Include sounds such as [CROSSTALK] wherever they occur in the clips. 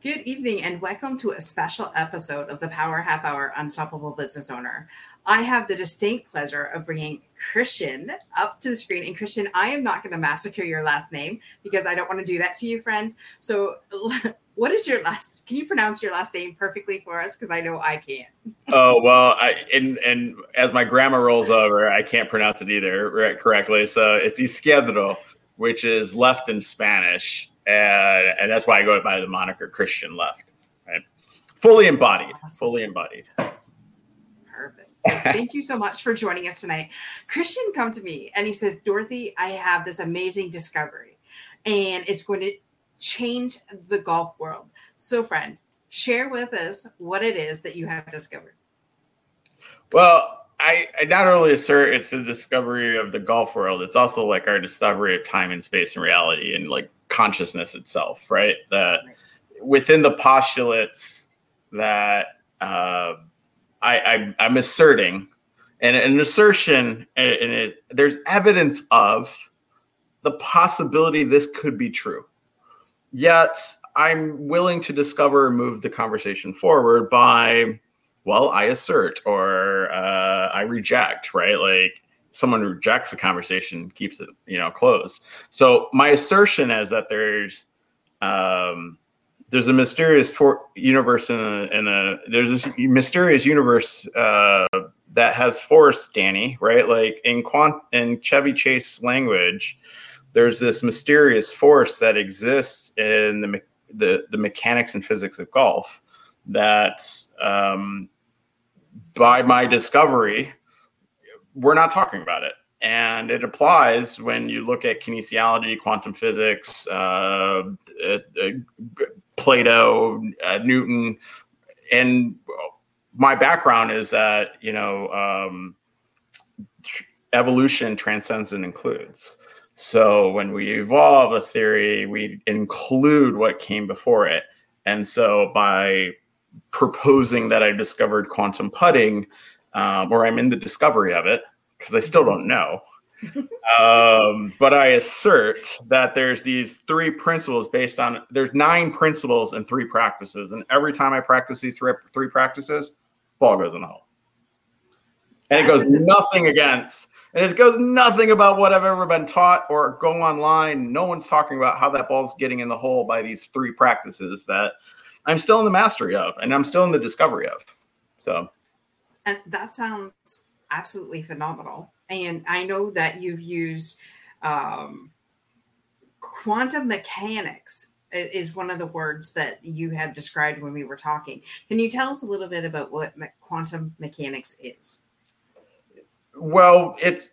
Good evening and welcome to a special episode of the Power Half Hour Unstoppable Business Owner. I have the distinct pleasure of bringing Christian up to the screen. And Christian, I am not going to massacre your last name because I don't want to do that to you, friend. So, [LAUGHS] what is your last? Can you pronounce your last name perfectly for us? Because I know I can't. [LAUGHS] oh well, I and and as my grammar rolls over, I can't pronounce it either correctly. So it's Izquierdo, which is left in Spanish and, and that's why I go by the moniker Christian Left. Right, fully embodied, awesome. fully embodied. Perfect. [LAUGHS] thank you so much for joining us tonight. Christian come to me and he says, Dorothy, I have this amazing discovery, and it's going to change the golf world. So, friend, share with us what it is that you have discovered. Well, I, I, not only assert it's the discovery of the golf world, it's also like our discovery of time and space and reality and like consciousness itself, right? That within the postulates that uh, I, I am asserting, and an assertion, and it, there's evidence of the possibility this could be true. Yet I'm willing to discover and move the conversation forward by, well, I assert or uh, I reject, right? Like someone rejects the conversation keeps it you know closed. So my assertion is that there's um there's a mysterious for- universe in a, in a there's this mysterious universe uh that has force danny right? Like in quant in chevy chase language there's this mysterious force that exists in the the, the mechanics and physics of golf that um, by my discovery we're not talking about it. And it applies when you look at kinesiology, quantum physics, uh, uh, uh, Plato, uh, Newton. And my background is that, you know, um, evolution transcends and includes. So when we evolve a theory, we include what came before it. And so by proposing that I discovered quantum putting, um, or I'm in the discovery of it because I still don't know. um, but I assert that there's these three principles based on there's nine principles and three practices, and every time I practice these three, three practices, ball goes in the hole, and it goes [LAUGHS] nothing against, and it goes nothing about what I've ever been taught or go online. No one's talking about how that ball's getting in the hole by these three practices that I'm still in the mastery of, and I'm still in the discovery of. So and that sounds absolutely phenomenal. And I know that you've used um, quantum mechanics is one of the words that you have described when we were talking. Can you tell us a little bit about what quantum mechanics is? Well, it's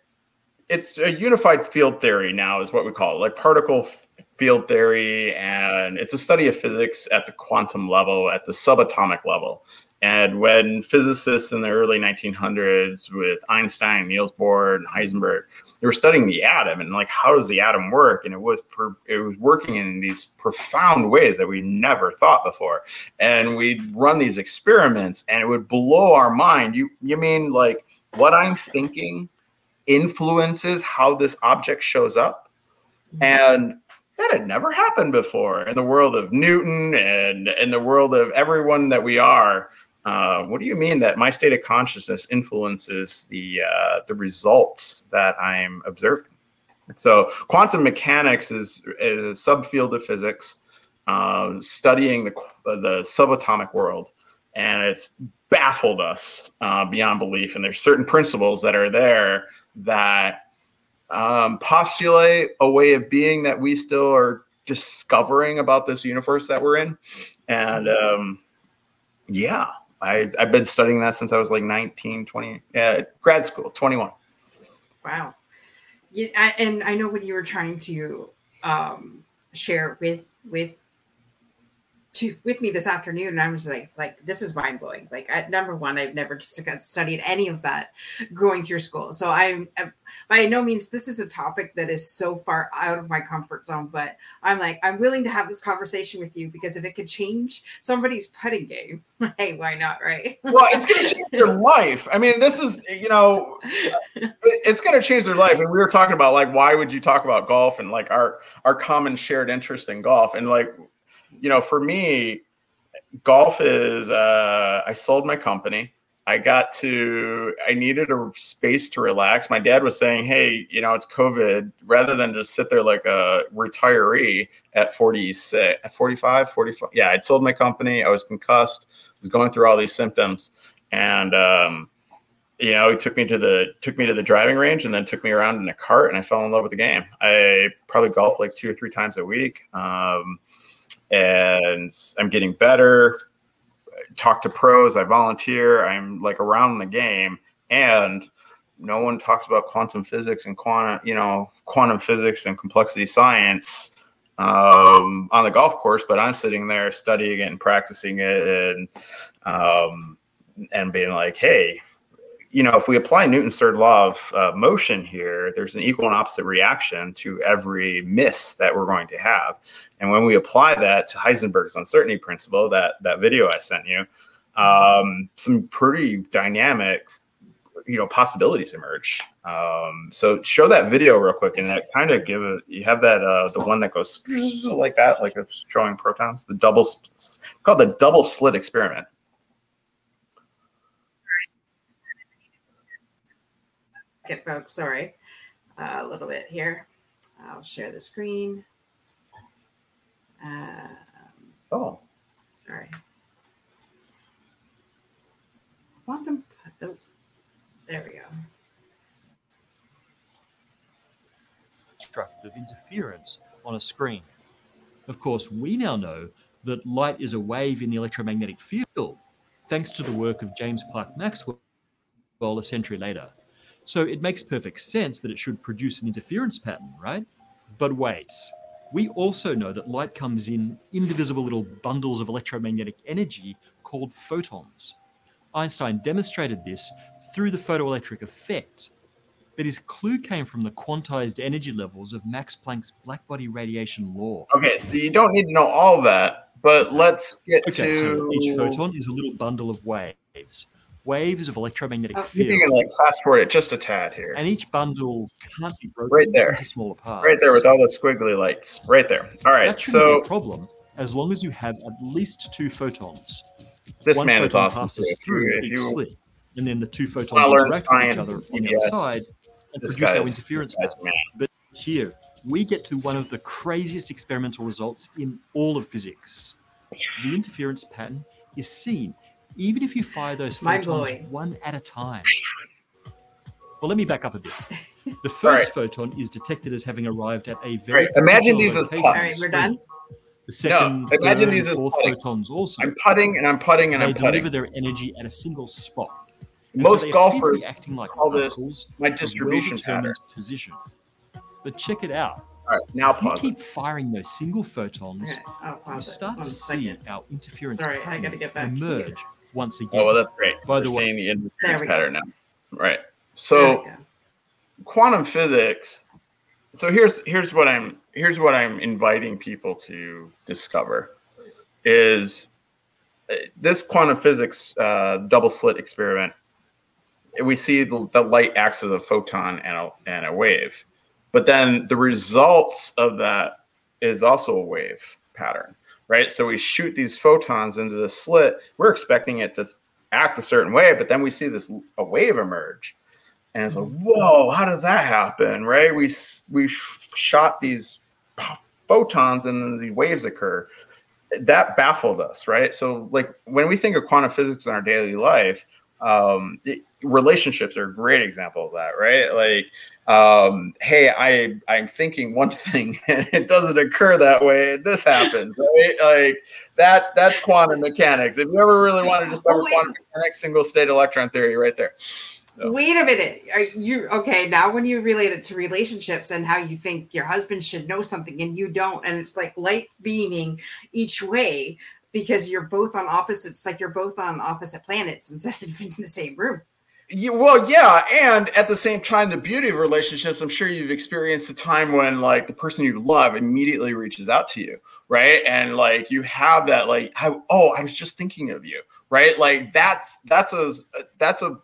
it's a unified field theory now, is what we call it, like particle field theory, and it's a study of physics at the quantum level, at the subatomic level. And when physicists in the early 1900s with Einstein, Niels Bohr, and Heisenberg, they were studying the atom and like how does the atom work, and it was per, it was working in these profound ways that we never thought before. And we'd run these experiments, and it would blow our mind. You you mean like what I'm thinking influences how this object shows up, and that had never happened before in the world of Newton and in the world of everyone that we are uh, what do you mean that my state of consciousness influences the uh, the results that I'm observing? So quantum mechanics is, is a subfield of physics uh, studying the the subatomic world, and it's baffled us uh, beyond belief. And there's certain principles that are there that um, postulate a way of being that we still are discovering about this universe that we're in, and um, yeah I, I've been studying that since I was like 19, 20, uh, grad school, 21. Wow. Yeah, and I know what you were trying to um, share with with to with me this afternoon and I was like like this is mind blowing like at number one I've never studied any of that going through school. So I'm by no means this is a topic that is so far out of my comfort zone but I'm like I'm willing to have this conversation with you because if it could change somebody's putting game [LAUGHS] hey why not right? Well it's going to change your life. I mean this is you know it's going to change their life. And we were talking about like why would you talk about golf and like our our common shared interest in golf? And like you know, for me, golf is uh, I sold my company. I got to I needed a space to relax. My dad was saying, "Hey, you know, it's COVID. Rather than just sit there like a retiree at 46, at 45, 45. Yeah, I'd sold my company. I was concussed. was going through all these symptoms, and um, you know, he took me to the took me to the driving range and then took me around in a cart, and I fell in love with the game. I probably golf like two or three times a week, um, and I'm getting better talk to pros, I volunteer, I'm like around the game, and no one talks about quantum physics and quantum, you know, quantum physics and complexity science um, on the golf course, but I'm sitting there studying it and practicing it and um, and being like, hey, you know, if we apply Newton's third law of uh, motion here, there's an equal and opposite reaction to every miss that we're going to have. And when we apply that to Heisenberg's uncertainty principle, that that video I sent you, um, some pretty dynamic, you know, possibilities emerge. Um, so show that video real quick, and that kind of give it. You have that uh, the one that goes [LAUGHS] like that, like it's showing protons. The double called the double slit experiment. Okay, folks, sorry, uh, a little bit here. I'll share the screen. Um, oh, sorry. Quantum. Oh, there we go. Of interference on a screen. Of course, we now know that light is a wave in the electromagnetic field, thanks to the work of James Clerk Maxwell a century later. So it makes perfect sense that it should produce an interference pattern, right? But wait, we also know that light comes in indivisible little bundles of electromagnetic energy called photons. Einstein demonstrated this through the photoelectric effect, but his clue came from the quantized energy levels of Max Planck's blackbody radiation law. Okay, so you don't need to know all that, but let's get okay, to. So each photon is a little bundle of waves waves of electromagnetic field. You can like fast forward it just a tad here. And each bundle can't be broken right there. into smaller parts. Right there with all the squiggly lights. Right there. All right. That so be a problem as long as you have at least two photons. This One man is photon awesome. passes If through each slit, and then the two photons interact with each other on the other side and this produce our interference pattern. But here we get to one of the craziest experimental results in all of physics. The interference pattern is seen even if you fire those photons one at a time. Well, let me back up a bit. The [LAUGHS] first right. photon is detected as having arrived at a very Right, imagine these as location All pucks. right, we're done. The second, imagine third, these and as fourth putting. photons also. I'm putting and I'm putting and they I'm putting. deliver their energy at a single spot. And Most they appear to be golfers acting like call this my distribution pattern. position. But check it out. All right, now If we pause. keep firing those single photons, Okay, I'll we start One to see our interference Sorry, I pattern gotta get back emerge here. Once again. Oh well, that's great. By the We're way- the There we go. pattern now. Right. So quantum physics. So here's here's what I'm here's what I'm inviting people to discover is uh, this quantum physics uh, double slit experiment. We see the, the light acts as a photon and a, and a wave, but then the results of that is also a wave pattern, right? So we shoot these photons into the slit. We're expecting it to act a certain way, but then we see this a wave emerge, and it's like, whoa, how did that happen, right? We we shot these photons, and then the waves occur. That baffled us, right? So, like when we think of quantum physics in our daily life, um, it- relationships are a great example of that, right? Like, um, hey, I I'm thinking one [LAUGHS] thing and it doesn't occur that way. This happens, [LAUGHS] right? Like that that's quantum mechanics. If you ever really want to [LAUGHS] discover Oh, quantum mechanics, single state electron theory, right there. No. Wait a minute. Are you okay? Now, when you relate it to relationships and how you think your husband should know something and you don't, and it's like light beaming each way because you're both on opposites, like you're both on opposite planets instead of in the same room. You, well, yeah, and at the same time, the beauty of relationships, I'm sure you've experienced a time when like the person you love immediately reaches out to you, right? And like you have that like, I, oh, I was just thinking of you, right? Like that's that's a that's a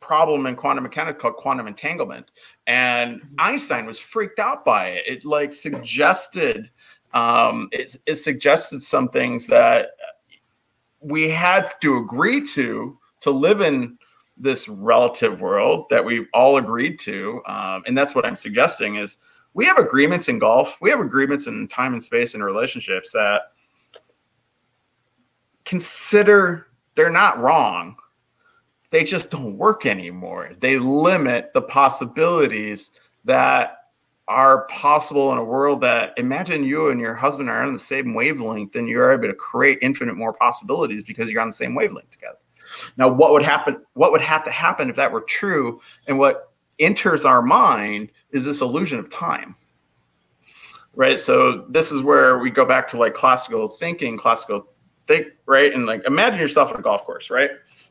problem in quantum mechanics called quantum entanglement, and mm-hmm. Einstein was freaked out by it. It like suggested, um, it, it suggested some things that we had to agree to to live in this relative world that we've all agreed to, um, and that's what I'm suggesting is we have agreements in golf, we have agreements in time and space and relationships that consider they're not wrong. They just don't work anymore. They limit the possibilities that are possible in a world that imagine you and your husband are on the same wavelength and you're able to create infinite more possibilities because you're on the same wavelength together. Now, what would happen? What would have to happen if that were true? And what enters our mind is this illusion of time. Right. So this is where we go back to like classical thinking, classical think, right? And like imagine yourself on a golf course, right?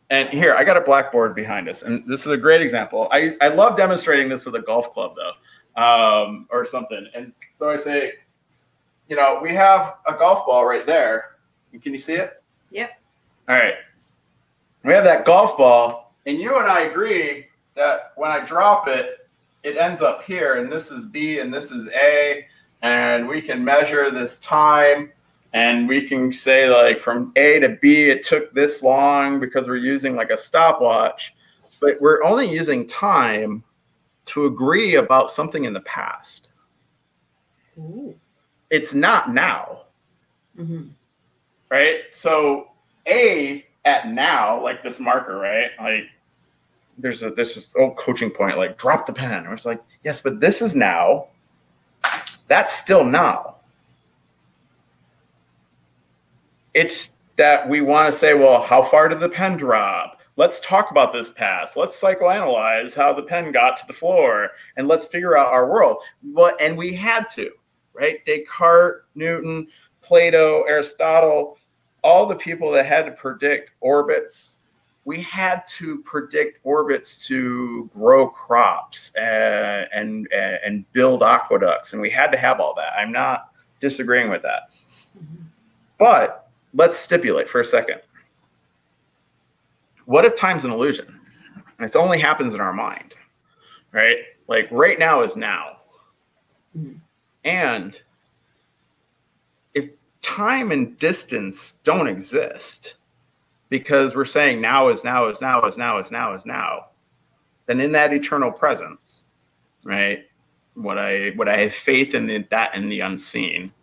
And here, I got a blackboard behind us, and this is a great example. I, I love demonstrating this with a golf club, though, um, or something. And so I say, you know, we have a golf ball right there. Can you see it? Yep. All right. We have that golf ball, and you and I agree that when I drop it, it ends up here, and this is B, and this is A, and we can measure this time and we can say like from A to B, it took this long because we're using like a stopwatch, but we're only using time to agree about something in the past. Ooh. It's not now. Mm-hmm. Right. So A at now, like this marker, right? Like there's a this is oh coaching point, like drop the pen. I was like, yes, but this is now. That's still now. It's that we want to say, well, how far did the pen drop? Let's talk about this pass. Let's psychoanalyze how the pen got to the floor and let's figure out our world. But and we had to, right? Descartes, Newton, Plato, Aristotle, all the people that had to predict orbits. We had to predict orbits to grow crops and, and and build aqueducts, and we had to have all that. I'm not disagreeing with that, mm-hmm. but let's stipulate for a second. What if time's an illusion? It only happens in our mind, right? Like right now is now. Mm-hmm. And if time and distance don't exist because we're saying now is now is now is now is now is now, then in that eternal presence, right? What I what I have faith in the, that in the unseen,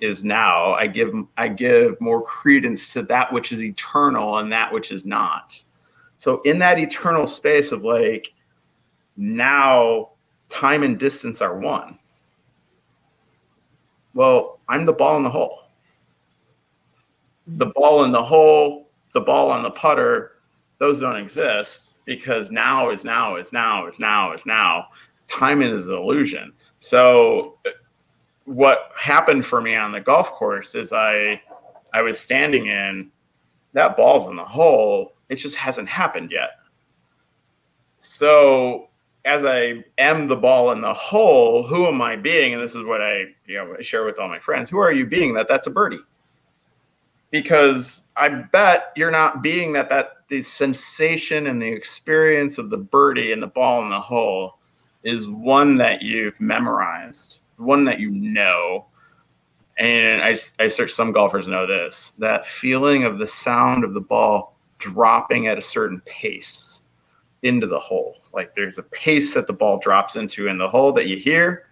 is now i give i give more credence to that which is eternal and that which is not. So in that eternal space of like now time and distance are one. Well i'm the ball in the hole. The ball in the hole the ball on the putter those don't exist because now is now is now is now is now. Time is an illusion. So what happened for me on the golf course is I I was standing in that ball's in the hole. It just hasn't happened yet. So as I am the ball in the hole, who am I being? And this is what I you know share with all my friends. Who are you being that that's a birdie? Because I bet you're not being that that the sensation and the experience of the birdie and the ball in the hole is one that you've memorized one that you know, and I, I search some golfers know this that feeling of the sound of the ball dropping at a certain pace into the hole. Like there's a pace that the ball drops into in the hole that you hear,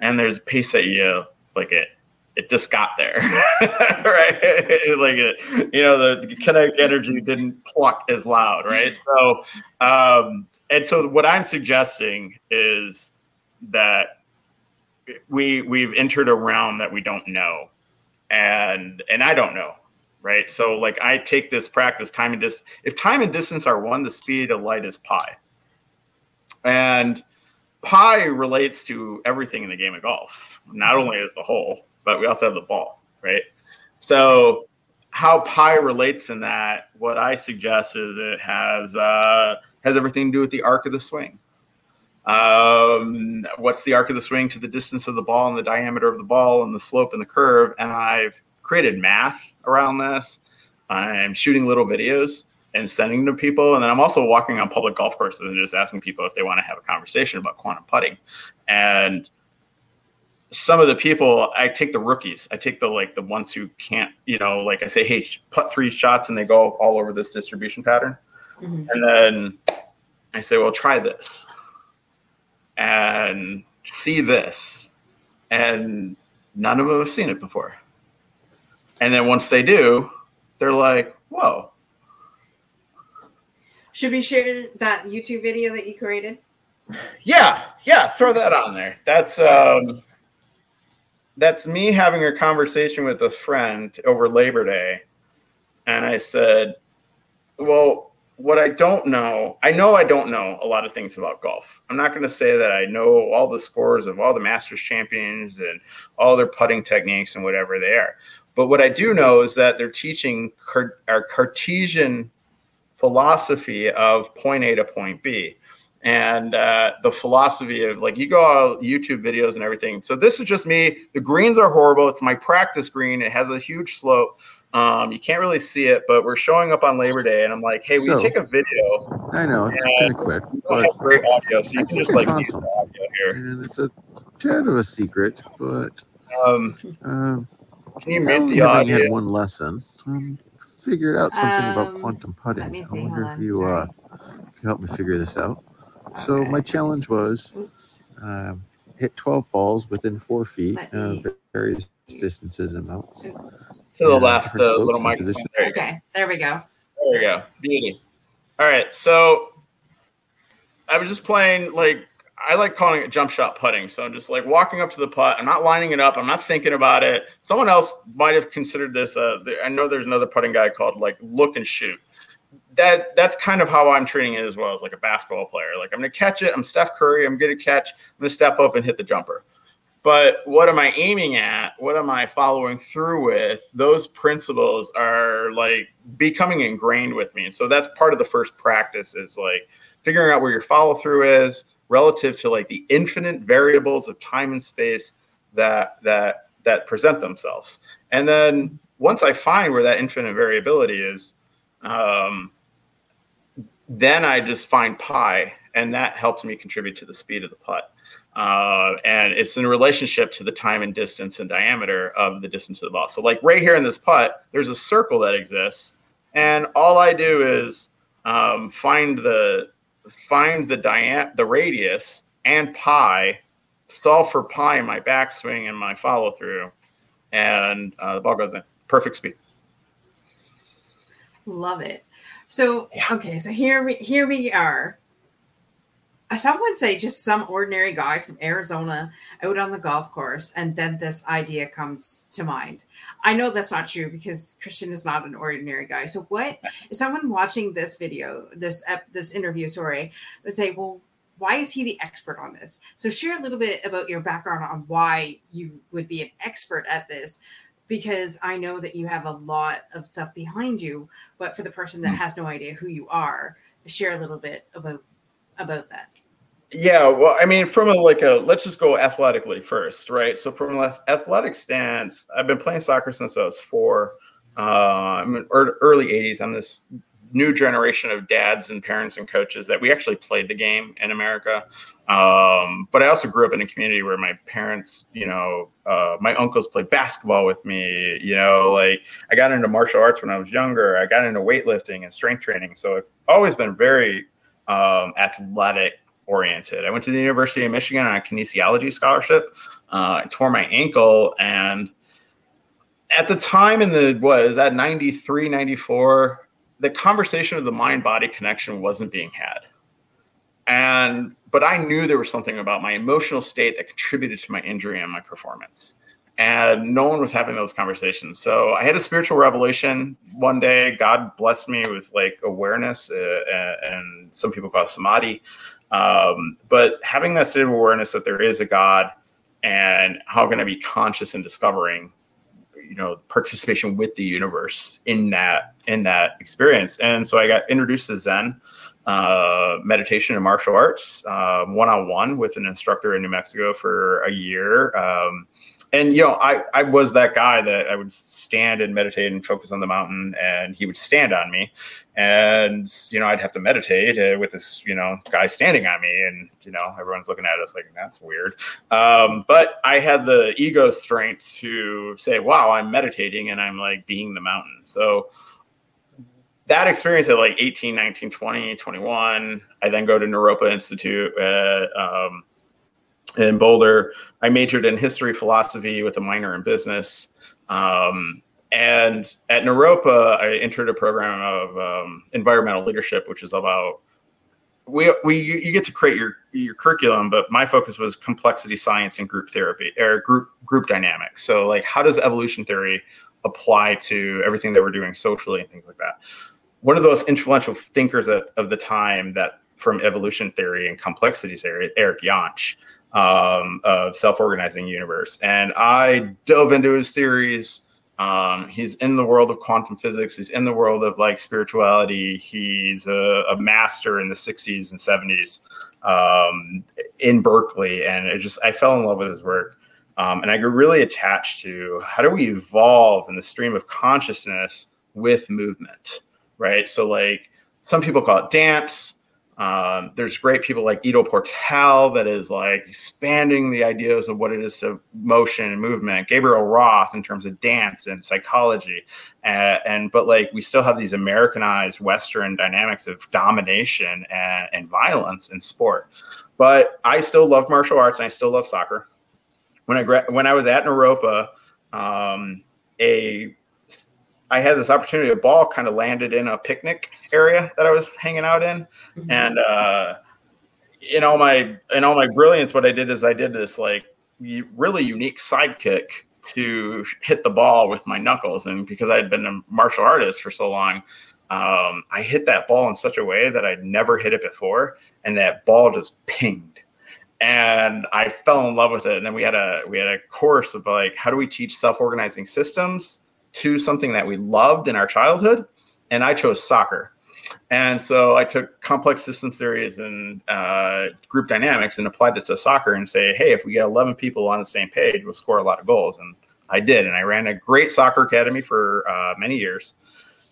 and there's a pace that you like it. It just got there, [LAUGHS] right? [LAUGHS] like it, you know, the kinetic energy didn't pluck as loud, right? So, um, and so what I'm suggesting is that we we've entered a realm that we don't know. And and i don't know right? So like i take this practice time and distance if time and distance are one the speed of light is pi. And pi relates to everything in the game of golf. Not only is the hole but we also have the ball right? So how pi relates in that what i suggest is it has uh has everything to do with the arc of the swing um, what's the arc of the swing to the distance of the ball and the diameter of the ball and the slope and the curve. And I've created math around this. I'm shooting little videos and sending them to people. And then I'm also walking on public golf courses and just asking people if they want to have a conversation about quantum putting. And some of the people I take the rookies. I take the like the ones who can't, you know, like I say, hey, put three shots and they go all over this distribution pattern. Mm-hmm. And then I say, well, try this and see this. And none of them have seen it before. And then once they do, they're like, whoa. Should we share that YouTube video that you created? Yeah, yeah, throw that on there. That's um that's me having a conversation with a friend over Labor Day. And I said, Well, what I don't know, I know I don't know a lot of things about golf. I'm not going to say that I know all the scores of all the Masters champions and all their putting techniques and whatever they are. But what I do know is that they're teaching our Cartesian philosophy of point A to point B and uh, the philosophy of like you go on YouTube videos and everything. So this is just me. The greens are horrible. It's my practice green. It has a huge slope. Um, you can't really see it, but we're showing up on Labor Day, and I'm like, "Hey, we so, take a video." I know it's kind of quick, but have great audio, so you I can just like use the audio here. And it's a tad of a secret, but um, um can you mute the audio? Had one lesson. Um, figured out something um, about quantum putting. I wonder if you uh, can help me figure this out. Okay. So my challenge was um, hit 12 balls within four feet, uh, various distances and amounts to the left, the little microphone. There okay, there we go. There we go. Beauty. All right, so I was just playing like I like calling it jump shot putting. So I'm just like walking up to the putt. I'm not lining it up. I'm not thinking about it. Someone else might have considered this. Uh, I know there's another putting guy called like look and shoot. That that's kind of how I'm treating it as well as like a basketball player. Like I'm gonna catch it. I'm Steph Curry. I'm gonna catch. I'm gonna step up and hit the jumper but what am I aiming at? What am I following through with? Those principles are like becoming ingrained with me. And So that's part of the first practice is like figuring out where your follow through is relative to like the infinite variables of time and space that that that present themselves. And then once I find where that infinite variability is, um, then I just find pi, and that helps me contribute to the speed of the putt. Uh, and it's in relationship to the time and distance and diameter of the distance of the ball. So, like right here in this putt, there's a circle that exists, and all I do is um, find the find the dia- the radius and pi, solve for pi in my backswing and my follow through, and uh, the ball goes in. Perfect speed. Love it. So yeah. okay, so here we here we are some would say just some ordinary guy from Arizona out on the golf course, and then this idea comes to mind. I know that's not true because Christian is not an ordinary guy. So, what [LAUGHS] is someone watching this video, this this interview, sorry, would say, well, why is he the expert on this? So, share a little bit about your background on why you would be an expert at this, because I know that you have a lot of stuff behind you. But for the person that hmm. has no idea who you are, share a little bit about about that. Yeah, well, I mean, from a like a let's just go athletically first, right? So from an athletic stance, I've been playing soccer since I was four. Uh, I'm in early '80s. I'm this new generation of dads and parents and coaches that we actually played the game in America. Um, but I also grew up in a community where my parents, you know, uh, my uncles played basketball with me. You know, like I got into martial arts when I was younger. I got into weightlifting and strength training. So I've always been very um, athletic oriented. I went to the University of Michigan on a kinesiology scholarship. Uh, I tore my ankle and at the time in the was that 93 94 the conversation of the mind body connection wasn't being had and but i knew there was something about my emotional state that contributed to my injury and my performance and no one was having those conversations so i had a spiritual revelation one day god blessed me with like awareness uh, and some people call it samadhi um, but having that state of awareness that there is a God and how can I be conscious in discovering, you know, participation with the universe in that in that experience. And so I got introduced to Zen, uh, meditation and martial arts, one on one with an instructor in New Mexico for a year. Um, and you know, I I was that guy that I would stand and meditate and focus on the mountain, and he would stand on me, and you know, I'd have to meditate uh, with this you know guy standing on me, and you know, everyone's looking at us like that's weird. Um, but I had the ego strength to say, "Wow, I'm meditating and I'm like being the mountain." So that experience at like 18 19 20 21 i then go to naropa institute at, um, in Boulder. I majored in history philosophy with a minor in business. Um, and at Naropa, I entered a program of um, environmental leadership, which is about we we you get to create your your curriculum, but my focus was complexity science and group therapy or group group dynamics. So like, how does evolution theory apply to everything that we're doing socially and things like that? One of those influential thinkers of, of the time that from evolution theory and complexity theory, Erich Jantsch, um, of self-organizing universe. And I dove into his theories. Um, he's in the world of quantum physics. He's in the world of like spirituality. He's a, a master in the 60s and 70s um, in Berkeley, and it just I fell in love with his work. Um, and I got really attached to how do we evolve in the stream of consciousness with movement, right? So like some people call it dance. Um, there's great people like Ido Portal that is like expanding the ideas of what it is to motion and movement. Gabrielle Roth in terms of dance and psychology, uh, and but like we still have these Americanized Western dynamics of domination and, and violence in sport. But I still love martial arts and I still love soccer. When I when I was at Naropa, um, a I had this opportunity. A ball kind of landed in a picnic area that I was hanging out in, mm-hmm. and uh, in all my in all my brilliance, what I did is I did this like really unique sidekick to hit the ball with my knuckles, and because I had been a martial artist for so long, um, I hit that ball in such a way that I'd never hit it before, and that ball just pinged and I fell in love with it. And then we had a we had a course of like how do we teach self organizing systems to something that we loved in our childhood, and I chose soccer. And so I took complex system theories and uh, group dynamics and applied it to soccer and say, hey, if we get 11 people on the same page, we'll score a lot of goals. And I did. And I ran a great soccer academy for uh, many years.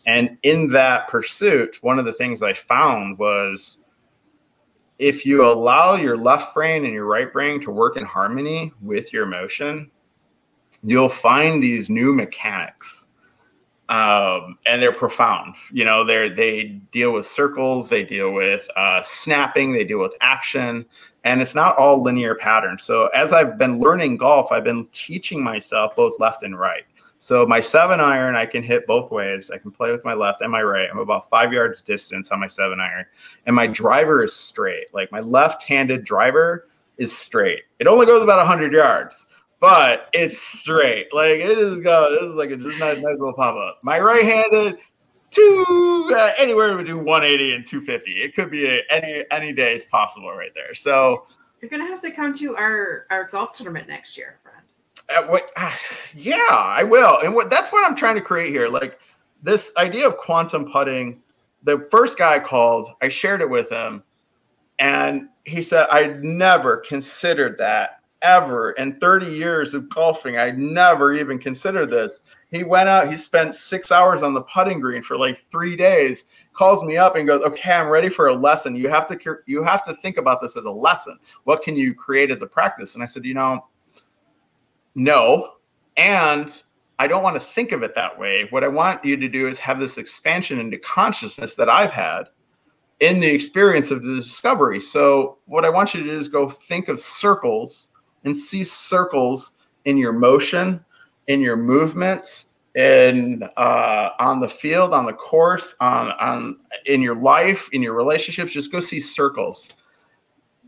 And in that pursuit, one of the things I found was if you allow your left brain and your right brain to work in harmony with your emotion, you'll find these new mechanics um, and they're profound. You know they they deal with circles they deal with uh, snapping they deal with action and it's not all linear patterns. So as i've been learning golf i've been teaching myself both left and right. So my seven iron i can hit both ways. I can play with my left and my right. I'm about five yards distance on my seven iron and my driver is straight. Like my left-handed driver is straight. It only goes about 100 yards but it's straight. Like it is go. This is like a just nice, nice little pop up. My right-handed, two uh, anywhere between 180 and 250. It could be a, any any day is possible right there. So you're gonna have to come to our our golf tournament next year, friend. Uh, what, uh, yeah, I will. And what that's what I'm trying to create here. Like this idea of quantum putting. The first guy called. I shared it with him, and he said I'd never considered that ever in 30 years of golfing. I never even considered this. He went out, he spent six hours on the putting green for like three days, calls me up and goes, Okay, I'm ready for a lesson. You have to you have to think about this as a lesson. What can you create as a practice? And I said, you know, no. And I don't want to think of it that way. What I want you to do is have this expansion into consciousness that I've had in the experience of the discovery. So, what I want you to do is go think of circles and see circles in your motion, in your movements, in uh, on the field, on the course, on on in your life, in your relationships. Just go see circles.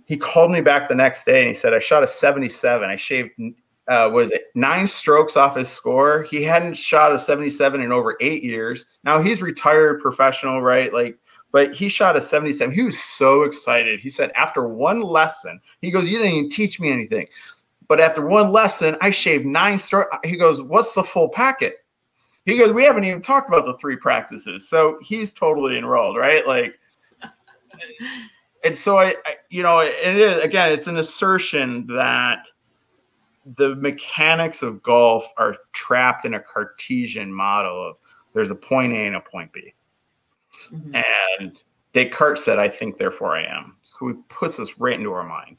He called me back the next day and he said, "I shot a 77. I shaved." Uh, was it nine strokes off his score? He hadn't shot a 77 in over eight years. Now he's retired professional, right? Like but he shot a 77. He was so excited. He said, after one lesson, he goes, You didn't even teach me anything. But after one lesson, I shaved nine strokes. He goes, What's the full packet? He goes, We haven't even talked about the three practices. So he's totally enrolled, right? Like, and so I, I you know, it is, again, it's an assertion that the mechanics of golf are trapped in a Cartesian model of there's a point A and a point B. Mm-hmm. And Descartes said, I think, therefore I am. So he puts this right into our mind.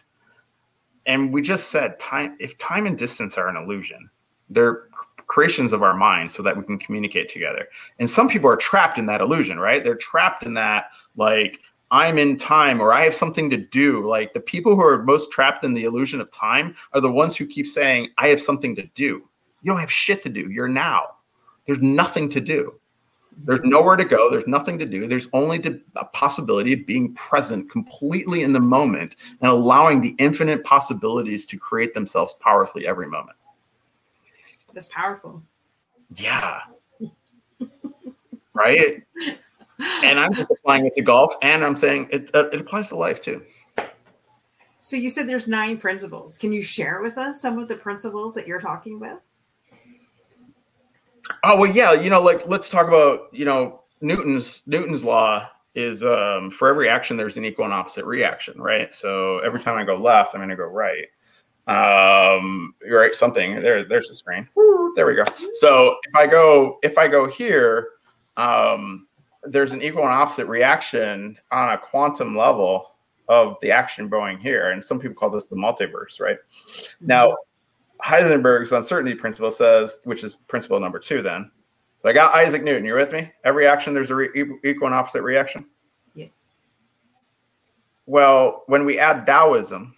And we just said time if time and distance are an illusion, they're creations of our mind so that we can communicate together. And some people are trapped in that illusion, right? They're trapped in that like I'm in time or I have something to do. Like the people who are most trapped in the illusion of time are the ones who keep saying, I have something to do. You don't have shit to do. You're now. There's nothing to do. There's nowhere to go. There's nothing to do. There's only to, a possibility of being present completely in the moment and allowing the infinite possibilities to create themselves powerfully every moment. That's powerful. Yeah. right? and I'm just applying it to golf, and I'm saying it, uh, it applies to life too. So you said there's nine principles. Can you share with us some of the principles that you're talking about? Oh well, yeah. You know, like let's talk about you know Newton's Newton's law is um, for every action there's an equal and opposite reaction, right? So every time I go left, I'm going to go right. Um, right, something there. There's the screen. Woo, there we go. So if I go if I go here, um, there's an equal and opposite reaction on a quantum level of the action going here. And some people call this the multiverse, right? Now, Heisenberg's uncertainty principle says, which is principle number two, then. So I got Isaac Newton. You're with me? Every action, there's a re- equal and opposite reaction. Yeah. Well, when we add Taoism,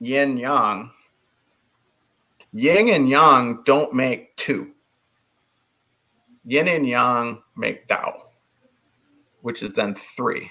yin yang, yin and yang don't make two yin and yang make Tao, which is then three.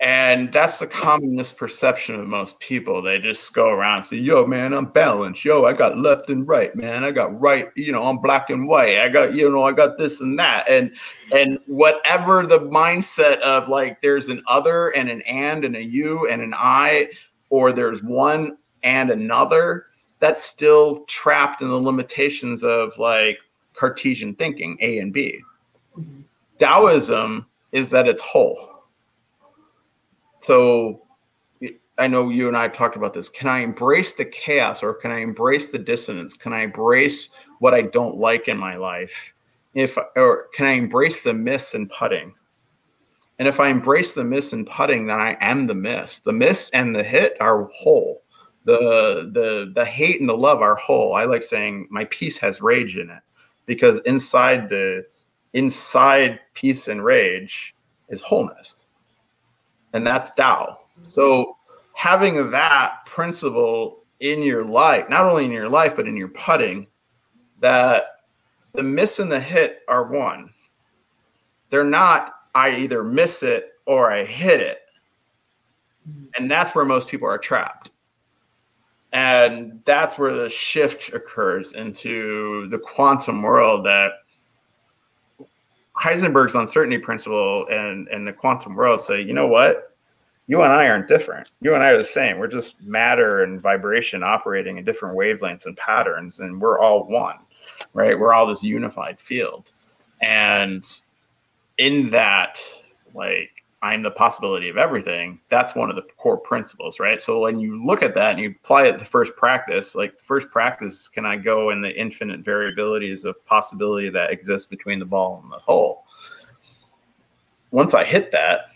And that's the common misperception of most people. They just go around and say, yo, man, I'm balanced. Yo, I got left and right, man. I got right, you know, I'm black and white. I got, you know, I got this and that. And and whatever the mindset of like there's an other and an and and a you and an I, or there's one and another, that's still trapped in the limitations of like Cartesian thinking, A and B. Mm-hmm. Taoism is that it's whole. So I know you and I have talked about this. Can I embrace the chaos or can I embrace the dissonance? Can I embrace what I don't like in my life? If or can I embrace the miss and putting? And if I embrace the miss and putting, then I am the miss. The miss and the hit are whole. The the the hate and the love are whole. I like saying my peace has rage in it because inside the inside peace and rage is wholeness and that's Tao. So having that principle in your life, not only in your life but in your putting, that the miss and the hit are one. They're not I either miss it or I hit it. Mm-hmm. And that's where most people are trapped. And that's where the shift occurs into the quantum world that Heisenberg's uncertainty principle and, and the quantum world say, you know what? You and I aren't different. You and I are the same. We're just matter and vibration operating in different wavelengths and patterns, and we're all one, right? We're all this unified field. And in that, like, I'm the possibility of everything. That's one of the core principles, right? So when you look at that and you apply it to first practice, like first practice, can I go in the infinite variabilities of possibility that exists between the ball and the hole? Once I hit that,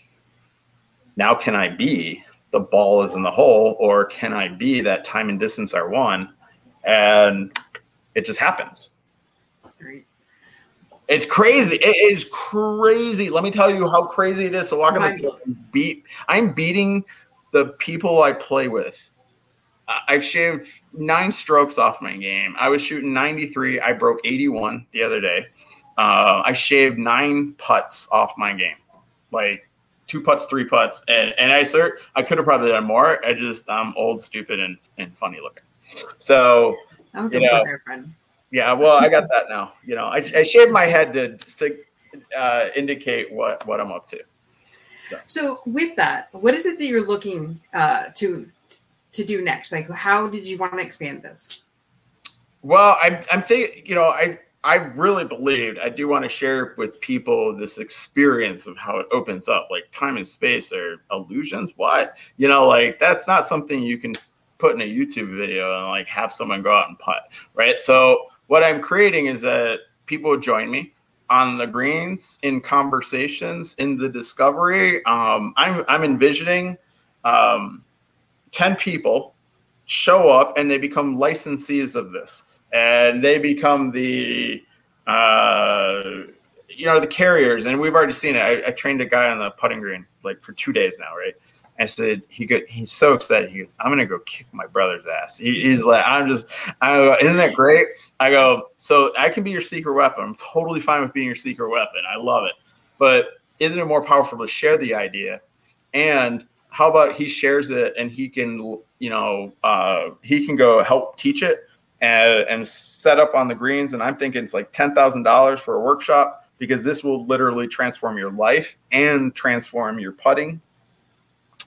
now can I be the ball is in the hole, or can I be that time and distance are one? And it just happens. It's crazy. It is crazy. Let me tell you how crazy it is to walk on the field and beat. I'm beating the people I play with. I've shaved nine strokes off my game. I was shooting 93. I broke 81 the other day. Uh, I shaved nine putts off my game, like two putts, three putts, and and I sir, I could have probably done more. I just I'm old, stupid, and and funny looking. So you know, yeah, well, I got that now. You know, I, I shaved my head to, to uh, indicate what what I'm up to. So. so. with that, what is it that you're looking uh, to to do next? Like, how did you want to expand this? Well, I'm I'm thinking. You know, I I really believed I do want to share with people this experience of how it opens up. Like time and space are illusions. What you know, like that's not something you can put in a YouTube video and like have someone go out and putt, right? So what I'm creating is that people join me on the greens in conversations in the discovery. Um, I'm I'm envisioning um, ten people show up and they become licensees of this, and they become the uh, you know the carriers. And we've already seen it. I, I trained a guy on the putting green like for two days now, right? I said, he go, he's so excited. He goes, I'm gonna go kick my brother's ass. He, he's like, I'm just, I go, isn't that great? I go, so I can be your secret weapon. I'm totally fine with being your secret weapon. I love it. But isn't it more powerful to share the idea? And how about he shares it and he can, you know, uh, he can go help teach it and, and set up on the greens. And I'm thinking it's like ten thousand dollars for a workshop because this will literally transform your life and transform your putting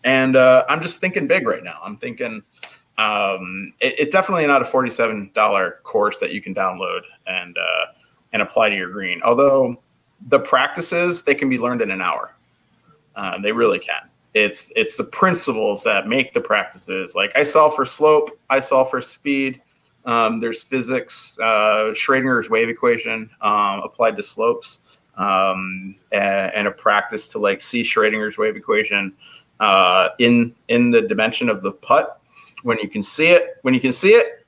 and uh, I'm just thinking big right now. I'm thinking um, it, it's definitely not a forty-seven dollar course that you can download and uh, and apply to your green. Although the practices they can be learned in an hour. Uh, they really can. It's it's the principles that make the practices. Like I solve for slope, I solve for speed. Um, there's physics, uh, Schrodinger's wave equation um, applied to slopes, um, and, and, a practice to like see Schrodinger's wave equation uh, in in the dimension of the putt. When you can see it, when you can see it,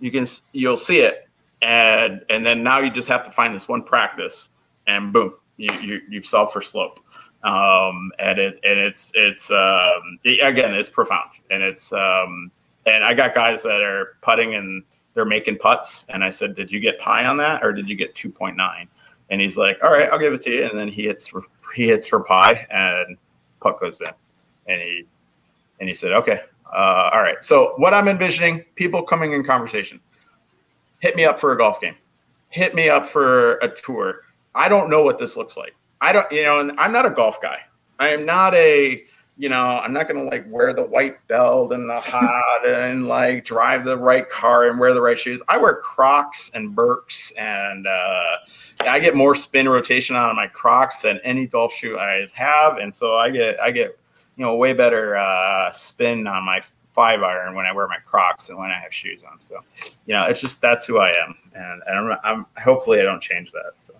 you can you'll see it, and and then now you just have to find this one practice, and boom, you, you you've solved for slope. Um, and it and it's it's um, again it's profound, and it's um, and I got guys that are putting and they're making putts, and I said, did you get pi on that, or did you get two point nine? And he's like, all right, I'll give it to you, and then he hits he hits for pi, and putt goes in and he and he said, okay, uh, all right. So what I'm envisioning, people coming in conversation, hit me up for a golf game, hit me up for a tour. I don't know what this looks like. I don't, you know, and I'm not a golf guy. I am not a, you know, I'm not going to like wear the white belt and the [LAUGHS] hat and like drive the right car and wear the right shoes. I wear Crocs and Birks and uh, I get more spin rotation out of my Crocs than any golf shoe I have, and so I get I get you know, way better uh, spin on my five iron when I wear my Crocs than when I have shoes on. So, you know, it's just that's who I am, and, and I'm, I'm hopefully I don't change that. So.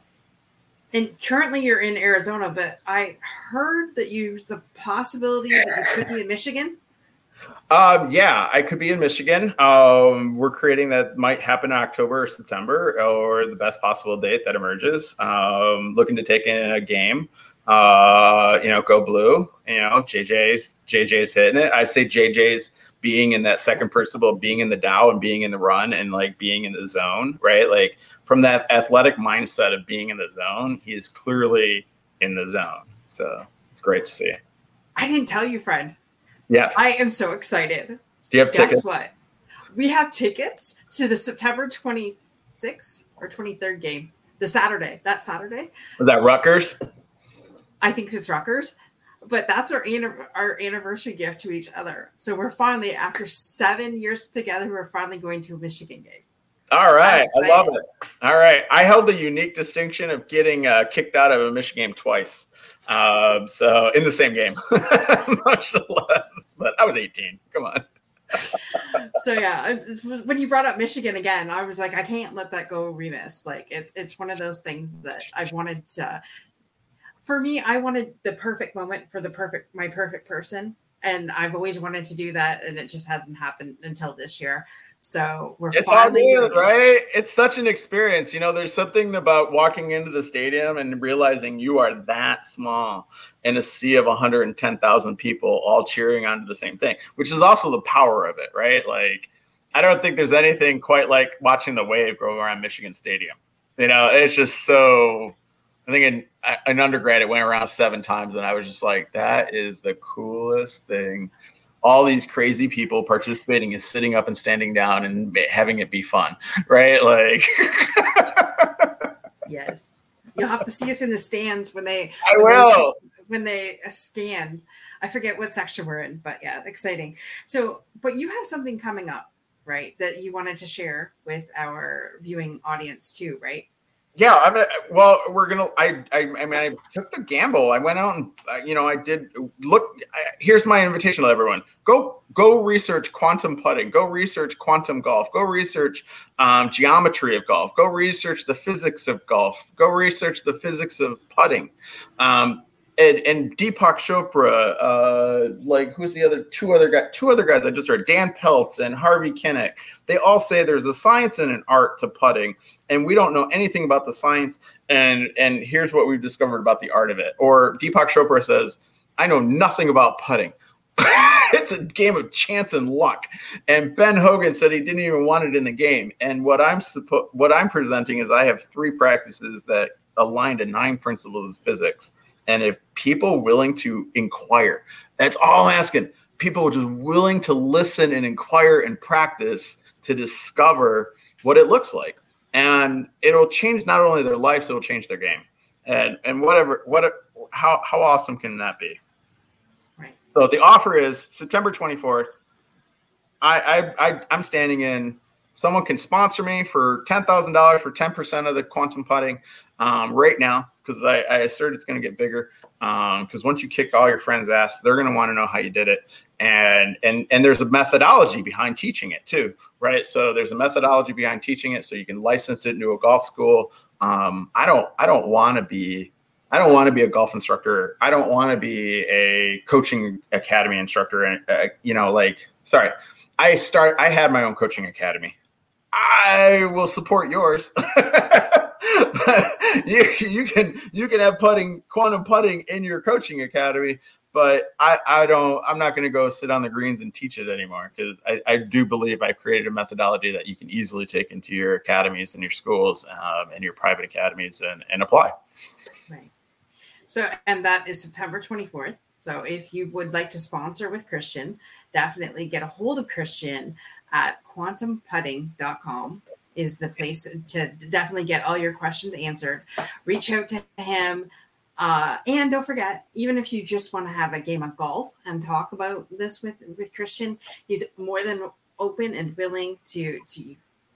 And currently you're in Arizona, but I heard that you the possibility that you could be in Michigan. Um, yeah, I could be in Michigan. Um, we're creating that might happen in October or September, or the best possible date that emerges. Um, looking to take in a game uh, you know, go blue. You know, JJ's JJ's hitting it. I'd say JJ's being in that second principle, being in the Tao and being in the run and like being in the zone, right? Like from that athletic mindset of being in the zone, he is clearly in the zone. So it's great to see. I didn't tell you, Fred. Yeah. I am so excited. Do you have Guess tickets? what? We have tickets to the September 26th or 23rd game. The Saturday. That Saturday. Was that Rutgers? I think it's Rutgers, but that's our our anniversary gift to each other. So we're finally, after seven years together, we're finally going to a Michigan game. All right, I love it. All right, I held the unique distinction of getting uh, kicked out of a Michigan game twice. Um, so in the same game, [LAUGHS] much less. But I was 18. Come on. [LAUGHS] so yeah, when you brought up Michigan again, I was like, I can't let that go remiss. Like it's it's one of those things that I've wanted to for me, I wanted the perfect moment for the perfect my perfect person, and I've always wanted to do that, and it just hasn't happened until this year. So we're it's all good, right? It's such an experience. You know, there's something about walking into the stadium and realizing you are that small in a sea of 110,000 people all cheering onto the same thing, which is also the power of it, right? Like, I don't think there's anything quite like watching the wave go around Michigan Stadium. You know, it's just so I think in, uh, in undergrad it went around seven times, and I was just like, that is the coolest thing. All these crazy people participating is sitting up and standing down and having it be fun, [LAUGHS] right? Like, [LAUGHS] yes, you'll have to see us in the stands when they. I when will they, when they uh, scan. I forget what section we're in, but yeah, exciting. So, but you have something coming up, right? That you wanted to share with our viewing audience too, right? Yeah, I'm well, we're gonna. I, I, I mean, I took the gamble. I went out and, uh, you know, I did look. I, here's my invitation to everyone: go, go research quantum putting. Go research quantum golf. Go research um, geometry of golf. Go research the physics of golf. Go research the physics of putting. Um, and, and Deepak Chopra, uh, like who's the other two other guys? Two other guys I just heard, Dan Pelz and Harvey Penick. They all say there's a science and an art to putting, and we don't know anything about the science. And and here's what we've discovered about the art of it. Or Deepak Chopra says, I know nothing about putting. [LAUGHS] it's a game of chance and luck. And Ben Hogan said he didn't even want it in the game. And what I'm suppo- what I'm presenting is I have three practices that align to nine principles of physics and if people willing to inquire, that's all I'm asking. People just willing to listen and inquire and practice to discover what it looks like. And it'll change not only their lives, it'll change their game. And and whatever what how how awesome can that be? Right. So the offer is September 24th. I I, I I'm standing in someone can sponsor me for ten thousand dollars for ten percent of the quantum putting um, right now because I, I, assert it's going to get bigger. Because um, once you kick all your friends' ass, they're going to want to know how you did it, and and and there's a methodology behind teaching it too, right? So there's a methodology behind teaching it, so you can license it into a golf school. Um, I don't I don't want to be I don't want to be a golf instructor. I don't want to be a coaching academy instructor. And uh, you know, like sorry, I start. I had my own coaching academy. I will support yours. [LAUGHS] you you can you can have putting quantum putting in your coaching academy, but I I don't I'm not going to go sit on the greens and teach it anymore because I I do believe I've created a methodology that you can easily take into your academies and your schools um, and your private academies and and apply. Right. So and that is September 24th. So if you would like to sponsor with Christian, definitely get a hold of Christian at quantumputting.com is the place to definitely get all your questions answered. Reach out to him. Uh, and don't forget, even if you just want to have a game of golf and talk about this with, with Christian, he's more than open and willing to to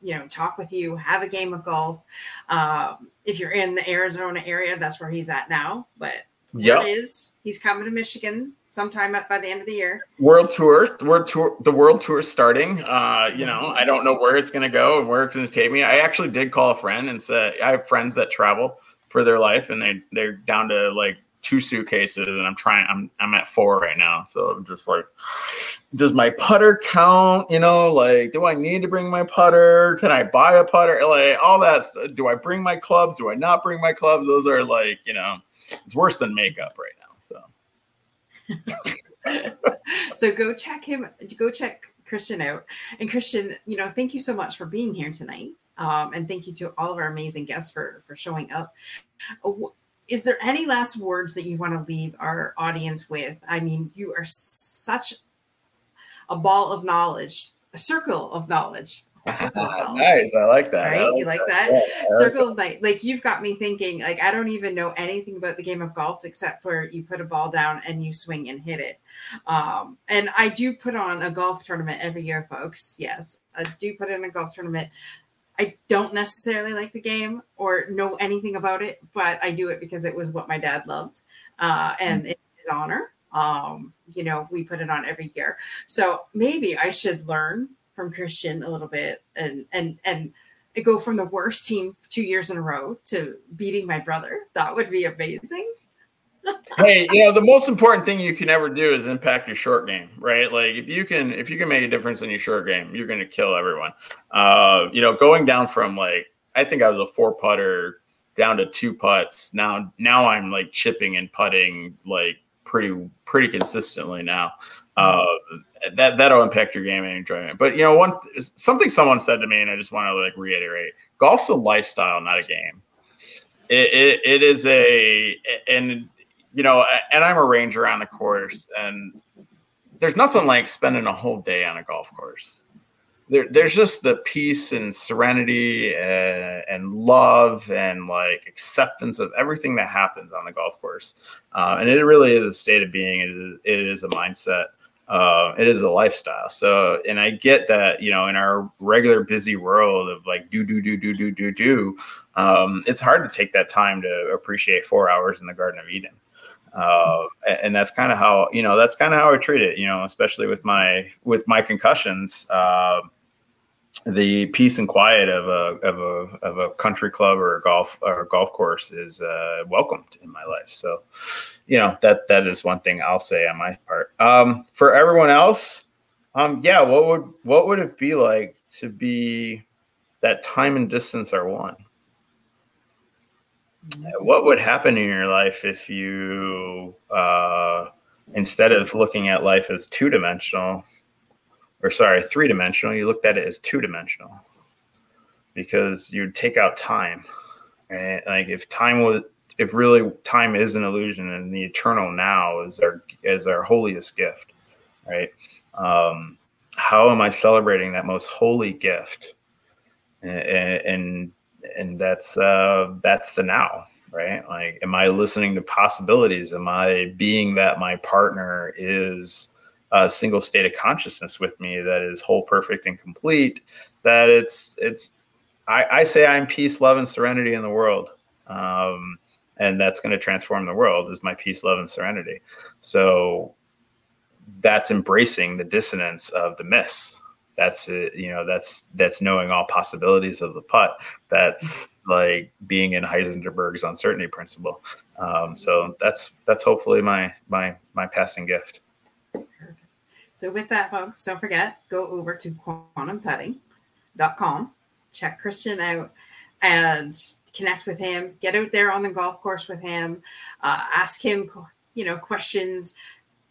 you know talk with you, have a game of golf. Um, if you're in the Arizona area, that's where he's at now. But yeah, is he's coming to Michigan sometime by the end of the year. World tour, the world tour, the world tour is starting. Uh, you know, I don't know where it's going to go and where it's going to take me. I actually did call a friend and said I have friends that travel for their life, and they they're down to like two suitcases, and I'm trying. I'm I'm at four right now, so I'm just like, does my putter count? You know, like, do I need to bring my putter? Can I buy a putter? Like all that. Do I bring my clubs? Do I not bring my clubs? Those are like, you know, it's worse than makeup right now. so [LAUGHS] so go check him, go check Christian out. And Christian, you know, thank you so much for being here tonight. Um, and thank you to all of our amazing guests for for showing up. Is there any last words that you want to leave our audience with? I mean, you are such a ball of knowledge, a circle of knowledge [LAUGHS] nice. I like that. Right? Like you like that? that? Yeah, Circle of Light. Like you've got me thinking, like, I don't even know anything about the game of golf except for you put a ball down and you swing and hit it. Um, and I do put on a golf tournament every year, folks. Yes, I do put in a golf tournament. I don't necessarily like the game or know anything about it, but I do it because it was what my dad loved. Uh, and mm-hmm. it's his honor. Um, you know, we put it on every year. So maybe I should learn from Christian a little bit and and and go from the worst team two years in a row to beating my brother. That would be amazing. hey, you know, the most important thing you can ever do is impact your short game, right? Like if you can if you can make a difference in your short game, you're gonna kill everyone. Uh, you know, going down from like I think I was a four putter down to two putts. Now now I'm like chipping and putting like pretty pretty consistently now. Uh, that that'll impact your game and enjoyment. But you know, one something someone said to me, and I just want to like reiterate: golf's a lifestyle, not a game. It, it, it is a and you know, and I'm a ranger on the course, and there's nothing like spending a whole day on a golf course. There, there's just the peace and serenity and, and, love and like acceptance of everything that happens on the golf course. Uh, and it really is a state of being. It is, it is a mindset uh, it is a lifestyle. So, and I get that, you know, in our regular busy world of like do, do, do, do, do, do, do, um, it's hard to take that time to appreciate four hours in the Garden of Eden. Uh, and that's kind of how you know that's kind of how I treat it. You know, especially with my with my concussions. Uh, the peace and quiet of a of a of a country club or a golf or a golf course is uh, welcomed in my life. So, you know that that is one thing I'll say on my part. Um, for everyone else, um, yeah, what would what would it be like to be that time and distance are one? What would happen in your life if you, uh, instead of looking at life as two dimensional, or sorry, three dimensional, you looked at it as two dimensional because you'd take out time. And like if time was, if really time is an illusion and the eternal now is our is our holiest gift, right? Um, how am I celebrating that most holy gift? And and, and that's uh, that's the now, right? Like, am I listening to possibilities? Am I being that my partner is a single state of consciousness with me that is whole, perfect, and complete. That it's it's I, I say I'm peace, love, and serenity in the world. Um, and that's going to transform the world is my peace, love, and serenity. So that's embracing the dissonance of the miss. That's it, you know, that's that's knowing all possibilities of the putt. That's like being in Heisenberg's uncertainty principle. Um, so that's that's hopefully my my my passing gift. So with that, folks, don't forget, go over to quantumputting.com, check Christian out, and connect with him. Get out there on the golf course with him. Uh, ask him, you know, questions.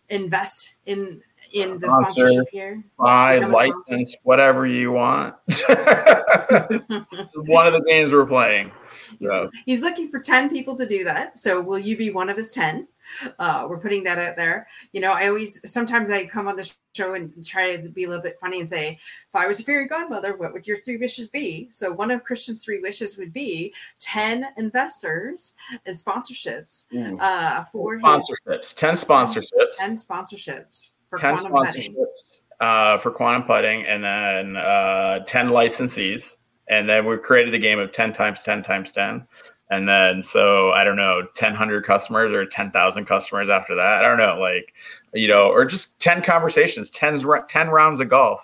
Invest in in the Sponsor, sponsorship here. Buy license, whatever you want. [LAUGHS] [LAUGHS] one of the games we're playing. He's, so. he's looking for 10 people to do that. So will you be one of his 10? Uh, we're putting that out there. You know, I always sometimes I come on the show and try to be a little bit funny and say, if I was a fairy godmother, what would your three wishes be? So one of Christian's three wishes would be 10 investors and sponsorships mm. uh, for sponsorships, his, 10 sponsorships, 10 sponsorships for 10 quantum sponsorships. Putting. Uh, for quantum putting and then uh, 10 licensees and then we created a game of 10 times 10 times 10 and then so i don't know 1000 customers or 10000 customers after that. I don't know like you know or just 10 conversations 10, 10 rounds of golf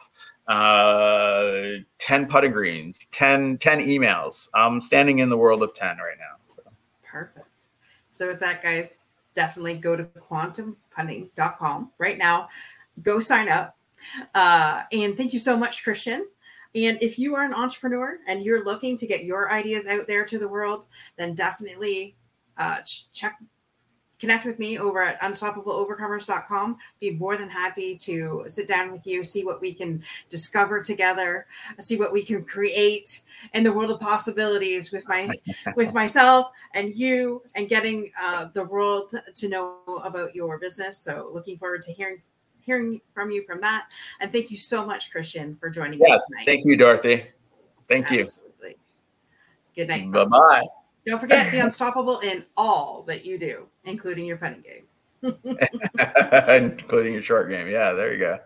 uh 10 putting greens 10 10 emails. I'm standing in the world of 10 right now so. perfect. So with that guys definitely go to quantumputting.com right now. Go sign up. Uh, and thank you so much christian and if you are an entrepreneur and you're looking to get your ideas out there to the world, then definitely uh, check connect with me over at unstoppableovercomers.com. Be more than happy to sit down with you, see what we can discover together, see what we can create in the world of possibilities with my [LAUGHS] with myself and you and getting uh, the world to know about your business. So looking forward to hearing hearing from you from that. And thank you so much, Christian, for joining yes, us tonight. Thank you, Dorothy. Thank Absolutely. you. Good night. Bye bye. Don't forget, be unstoppable in all that you do, including your putting game. [LAUGHS] including your short game. Yeah, there you go.